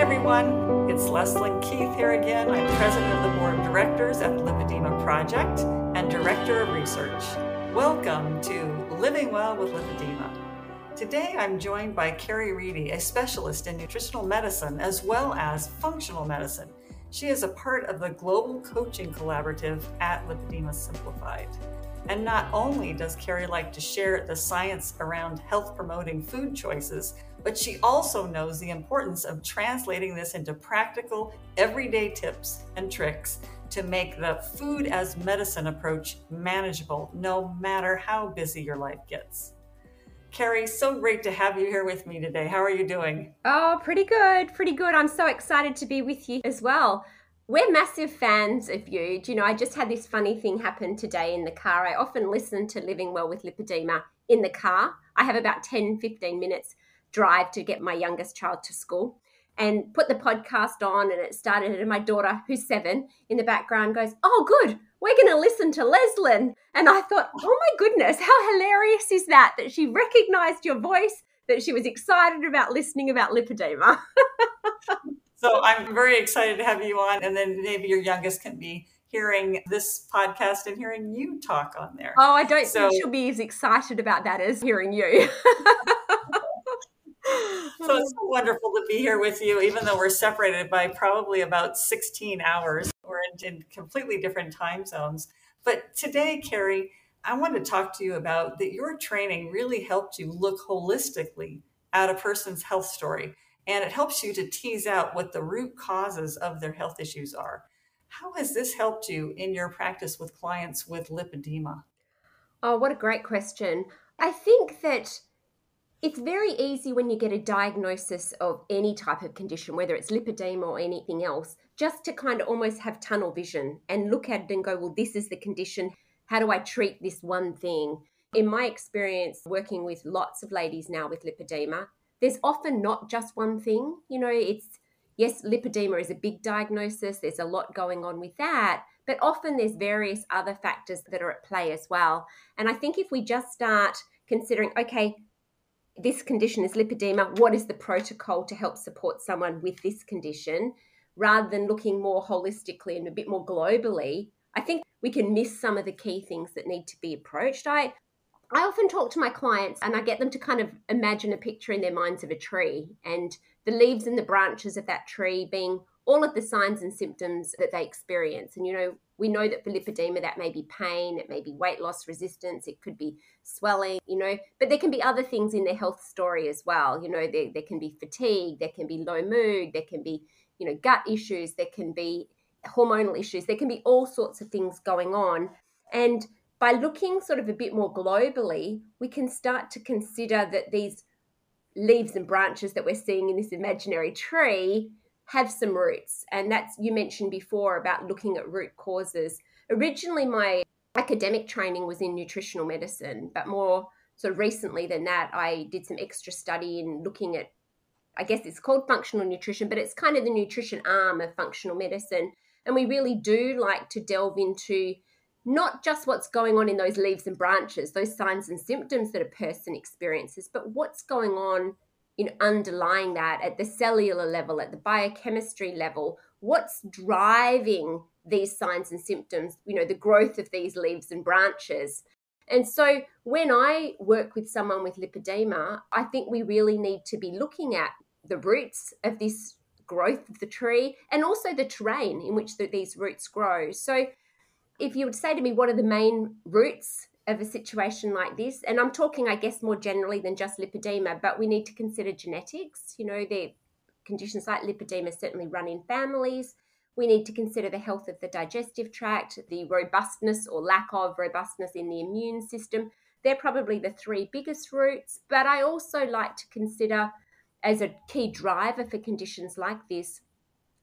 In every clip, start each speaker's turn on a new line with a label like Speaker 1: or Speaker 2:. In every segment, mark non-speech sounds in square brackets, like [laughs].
Speaker 1: Everyone. It's Leslyn Keith here again. I'm president of the board of directors at the Lipedema Project and director of research. Welcome to Living Well with Lipedema. Today, I'm joined by Carrie Reedy, a specialist in nutritional medicine as well as functional medicine. She is a part of the Global Coaching Collaborative at Lipedema Simplified. And not only does Carrie like to share the science around health promoting food choices, but she also knows the importance of translating this into practical, everyday tips and tricks to make the food as medicine approach manageable no matter how busy your life gets. Carrie, so great to have you here with me today. How are you doing?
Speaker 2: Oh, pretty good, pretty good. I'm so excited to be with you as well. We're massive fans of you. Do you know, I just had this funny thing happen today in the car. I often listen to Living Well with Lipedema in the car. I have about 10, 15 minutes drive to get my youngest child to school and put the podcast on and it started and my daughter who's seven in the background goes oh good we're going to listen to leslyn and i thought oh my goodness how hilarious is that that she recognized your voice that she was excited about listening about lipedema [laughs]
Speaker 1: so i'm very excited to have you on and then maybe your youngest can be hearing this podcast and hearing you talk on there
Speaker 2: oh i don't so, think she'll be as excited about that as hearing you [laughs]
Speaker 1: so it's so wonderful to be here with you, even though we're separated by probably about 16 hours. We're in, in completely different time zones. But today, Carrie, I want to talk to you about that your training really helped you look holistically at a person's health story. And it helps you to tease out what the root causes of their health issues are. How has this helped you in your practice with clients with lipedema?
Speaker 2: Oh, what a great question. I think that it's very easy when you get a diagnosis of any type of condition, whether it's lipedema or anything else, just to kind of almost have tunnel vision and look at it and go, well, this is the condition. How do I treat this one thing? In my experience, working with lots of ladies now with lipedema, there's often not just one thing. You know, it's yes, lipedema is a big diagnosis, there's a lot going on with that, but often there's various other factors that are at play as well. And I think if we just start considering, okay, this condition is lipedema. What is the protocol to help support someone with this condition? Rather than looking more holistically and a bit more globally, I think we can miss some of the key things that need to be approached. I I often talk to my clients and I get them to kind of imagine a picture in their minds of a tree and the leaves and the branches of that tree being all of the signs and symptoms that they experience. And, you know, we know that for lipedema, that may be pain, it may be weight loss resistance, it could be swelling, you know, but there can be other things in their health story as well. You know, there, there can be fatigue, there can be low mood, there can be, you know, gut issues, there can be hormonal issues, there can be all sorts of things going on. And by looking sort of a bit more globally, we can start to consider that these leaves and branches that we're seeing in this imaginary tree have some roots. And that's, you mentioned before about looking at root causes. Originally, my academic training was in nutritional medicine, but more sort of recently than that, I did some extra study in looking at, I guess it's called functional nutrition, but it's kind of the nutrition arm of functional medicine. And we really do like to delve into not just what's going on in those leaves and branches, those signs and symptoms that a person experiences, but what's going on in underlying that at the cellular level at the biochemistry level. What's driving these signs and symptoms you know the growth of these leaves and branches? And so when i work with someone with lipedema i think we really need to be looking at the roots of this growth of the tree and also the terrain in which the, these roots grow. So if you would say to me what are the main roots of a situation like this, and I'm talking, I guess, more generally than just lipedema, but we need to consider genetics. You know, the conditions like lipedema certainly run in families. We need to consider the health of the digestive tract, the robustness or lack of robustness in the immune system. They're probably the three biggest roots, but I also like to consider as a key driver for conditions like this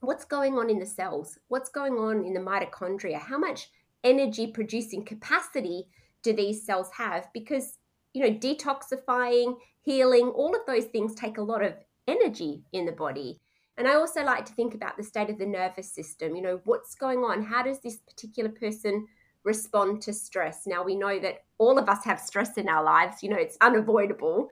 Speaker 2: what's going on in the cells, what's going on in the mitochondria, how much energy producing capacity do these cells have? Because, you know, detoxifying, healing, all of those things take a lot of energy in the body. And I also like to think about the state of the nervous system. You know, what's going on? How does this particular person respond to stress? Now, we know that all of us have stress in our lives, you know, it's unavoidable.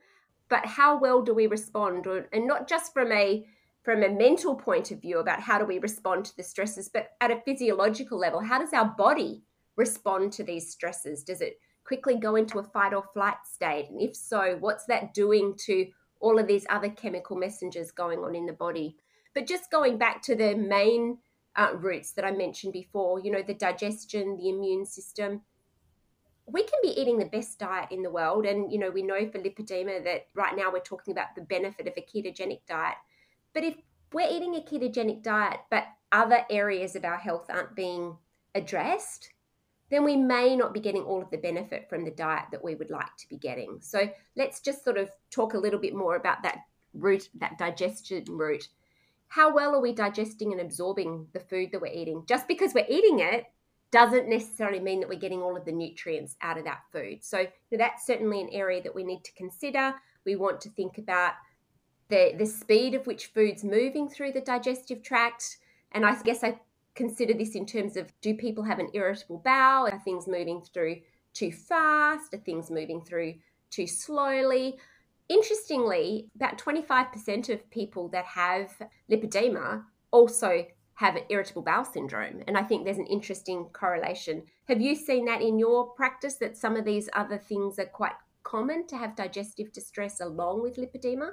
Speaker 2: But how well do we respond? And not just from a from a mental point of view about how do we respond to the stresses, but at a physiological level, how does our body respond to these stresses? Does it quickly go into a fight or flight state? And if so, what's that doing to all of these other chemical messengers going on in the body? But just going back to the main uh, roots that I mentioned before, you know, the digestion, the immune system, we can be eating the best diet in the world. And, you know, we know for lipedema that right now we're talking about the benefit of a ketogenic diet. But if we're eating a ketogenic diet, but other areas of our health aren't being addressed, then we may not be getting all of the benefit from the diet that we would like to be getting. So let's just sort of talk a little bit more about that route, that digestion route. How well are we digesting and absorbing the food that we're eating? Just because we're eating it doesn't necessarily mean that we're getting all of the nutrients out of that food. So that's certainly an area that we need to consider. We want to think about the, the speed of which food's moving through the digestive tract. And I guess I consider this in terms of do people have an irritable bowel? Are things moving through too fast? Are things moving through too slowly? Interestingly, about 25% of people that have lipedema also have an irritable bowel syndrome. And I think there's an interesting correlation. Have you seen that in your practice that some of these other things are quite common to have digestive distress along with lipedema?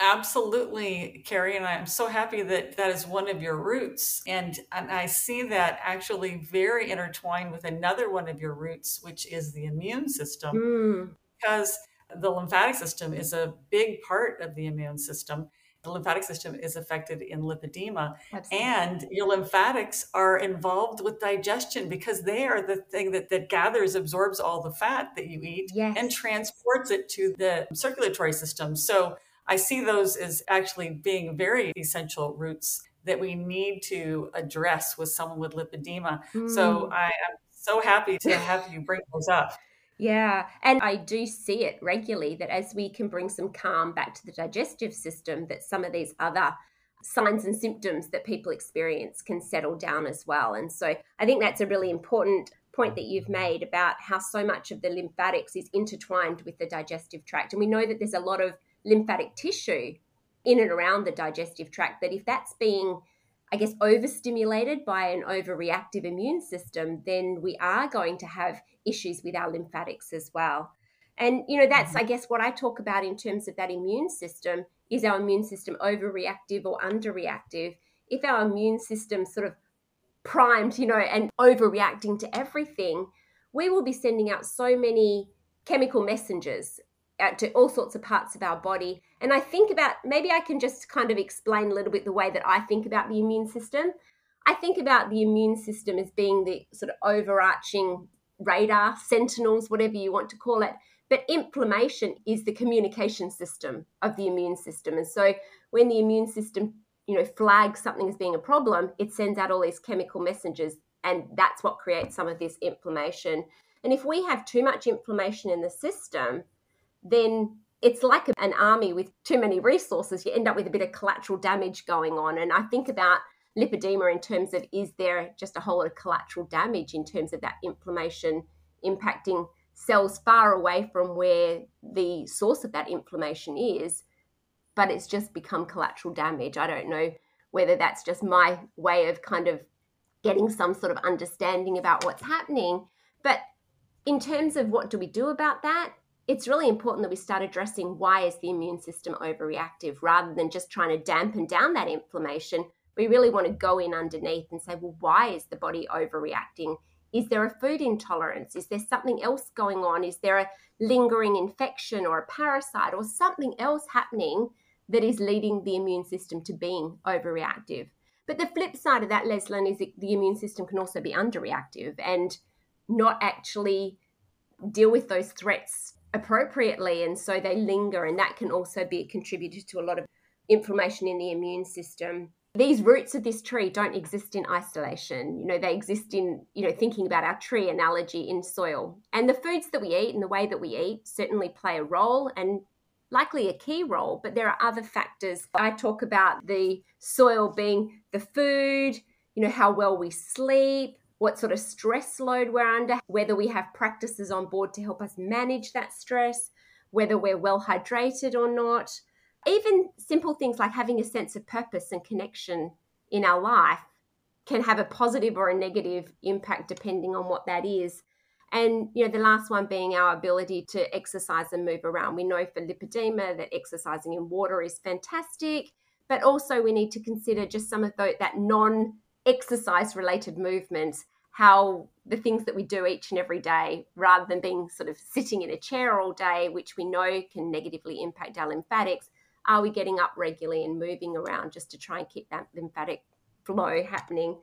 Speaker 1: Absolutely, Carrie, and I'm so happy that that is one of your roots. And, and I see that actually very intertwined with another one of your roots, which is the immune system. Mm. Because the lymphatic system is a big part of the immune system the lymphatic system is affected in lipedema Absolutely. and your lymphatics are involved with digestion because they are the thing that, that gathers absorbs all the fat that you eat yes. and transports it to the circulatory system so i see those as actually being very essential roots that we need to address with someone with lipedema mm. so i am so happy to [laughs] have you bring those up
Speaker 2: yeah. And I do see it regularly that as we can bring some calm back to the digestive system, that some of these other signs and symptoms that people experience can settle down as well. And so I think that's a really important point that you've made about how so much of the lymphatics is intertwined with the digestive tract. And we know that there's a lot of lymphatic tissue in and around the digestive tract that if that's being I guess, overstimulated by an overreactive immune system, then we are going to have issues with our lymphatics as well. And, you know, that's, mm-hmm. I guess, what I talk about in terms of that immune system is our immune system overreactive or underreactive? If our immune system sort of primed, you know, and overreacting to everything, we will be sending out so many chemical messengers out to all sorts of parts of our body. And I think about maybe I can just kind of explain a little bit the way that I think about the immune system. I think about the immune system as being the sort of overarching radar, sentinels, whatever you want to call it. But inflammation is the communication system of the immune system. And so when the immune system, you know, flags something as being a problem, it sends out all these chemical messages and that's what creates some of this inflammation. And if we have too much inflammation in the system, then it's like an army with too many resources. You end up with a bit of collateral damage going on. And I think about lipedema in terms of is there just a whole lot of collateral damage in terms of that inflammation impacting cells far away from where the source of that inflammation is, but it's just become collateral damage. I don't know whether that's just my way of kind of getting some sort of understanding about what's happening. But in terms of what do we do about that, it's really important that we start addressing why is the immune system overreactive rather than just trying to dampen down that inflammation. We really want to go in underneath and say well why is the body overreacting? Is there a food intolerance? Is there something else going on? Is there a lingering infection or a parasite or something else happening that is leading the immune system to being overreactive? But the flip side of that leslyn is the immune system can also be underreactive and not actually deal with those threats appropriately and so they linger and that can also be a contributor to a lot of inflammation in the immune system. These roots of this tree don't exist in isolation. You know they exist in you know thinking about our tree analogy in soil. And the foods that we eat and the way that we eat certainly play a role and likely a key role but there are other factors. I talk about the soil being the food you know how well we sleep what sort of stress load we're under, whether we have practices on board to help us manage that stress, whether we're well hydrated or not. even simple things like having a sense of purpose and connection in our life can have a positive or a negative impact depending on what that is. And you know, the last one being our ability to exercise and move around. We know for lipedema that exercising in water is fantastic, but also we need to consider just some of the, that non-exercise related movements, how the things that we do each and every day, rather than being sort of sitting in a chair all day, which we know can negatively impact our lymphatics, are we getting up regularly and moving around just to try and keep that lymphatic flow happening?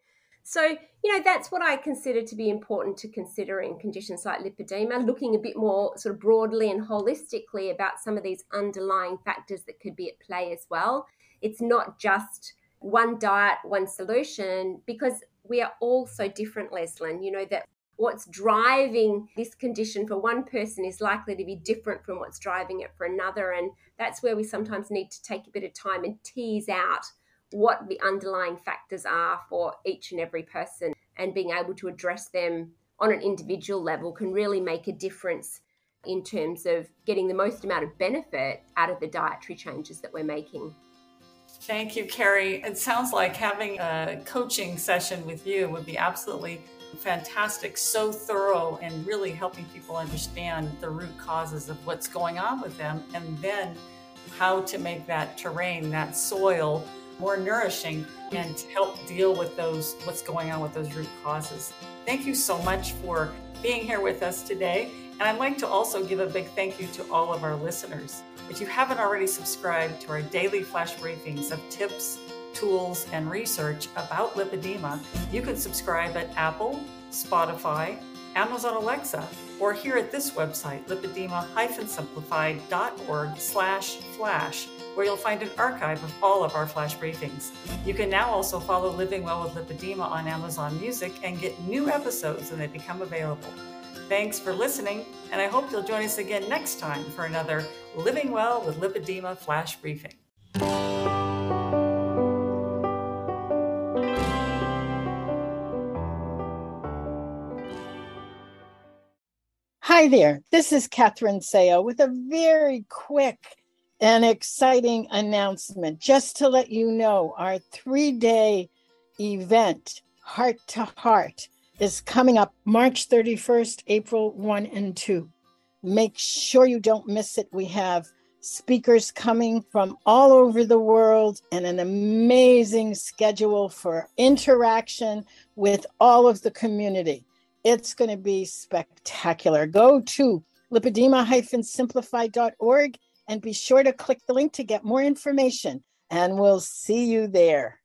Speaker 2: So, you know, that's what I consider to be important to consider in conditions like lipedema, looking a bit more sort of broadly and holistically about some of these underlying factors that could be at play as well. It's not just one diet, one solution, because we are all so different, Leslyn. You know, that what's driving this condition for one person is likely to be different from what's driving it for another. And that's where we sometimes need to take a bit of time and tease out what the underlying factors are for each and every person and being able to address them on an individual level can really make a difference in terms of getting the most amount of benefit out of the dietary changes that we're making.
Speaker 1: Thank you, Carrie. It sounds like having a coaching session with you would be absolutely fantastic, so thorough, and really helping people understand the root causes of what's going on with them and then how to make that terrain, that soil, more nourishing and to help deal with those what's going on with those root causes. Thank you so much for being here with us today. And I'd like to also give a big thank you to all of our listeners. If you haven't already subscribed to our daily flash briefings of tips, tools, and research about lipedema, you can subscribe at Apple, Spotify, Amazon Alexa, or here at this website, lipedema-simplified.org slash flash where you'll find an archive of all of our flash briefings. You can now also follow Living Well with Lipedema on Amazon Music and get new episodes when they become available. Thanks for listening, and I hope you'll join us again next time for another Living Well with Lipedema flash briefing.
Speaker 3: Hi there, this is Catherine Seo with a very quick and exciting announcement just to let you know our three day event, Heart to Heart, is coming up March 31st, April 1 and 2. Make sure you don't miss it. We have speakers coming from all over the world and an amazing schedule for interaction with all of the community. It's going to be spectacular. Go to lipedema-simplified.org and be sure to click the link to get more information. And we'll see you there.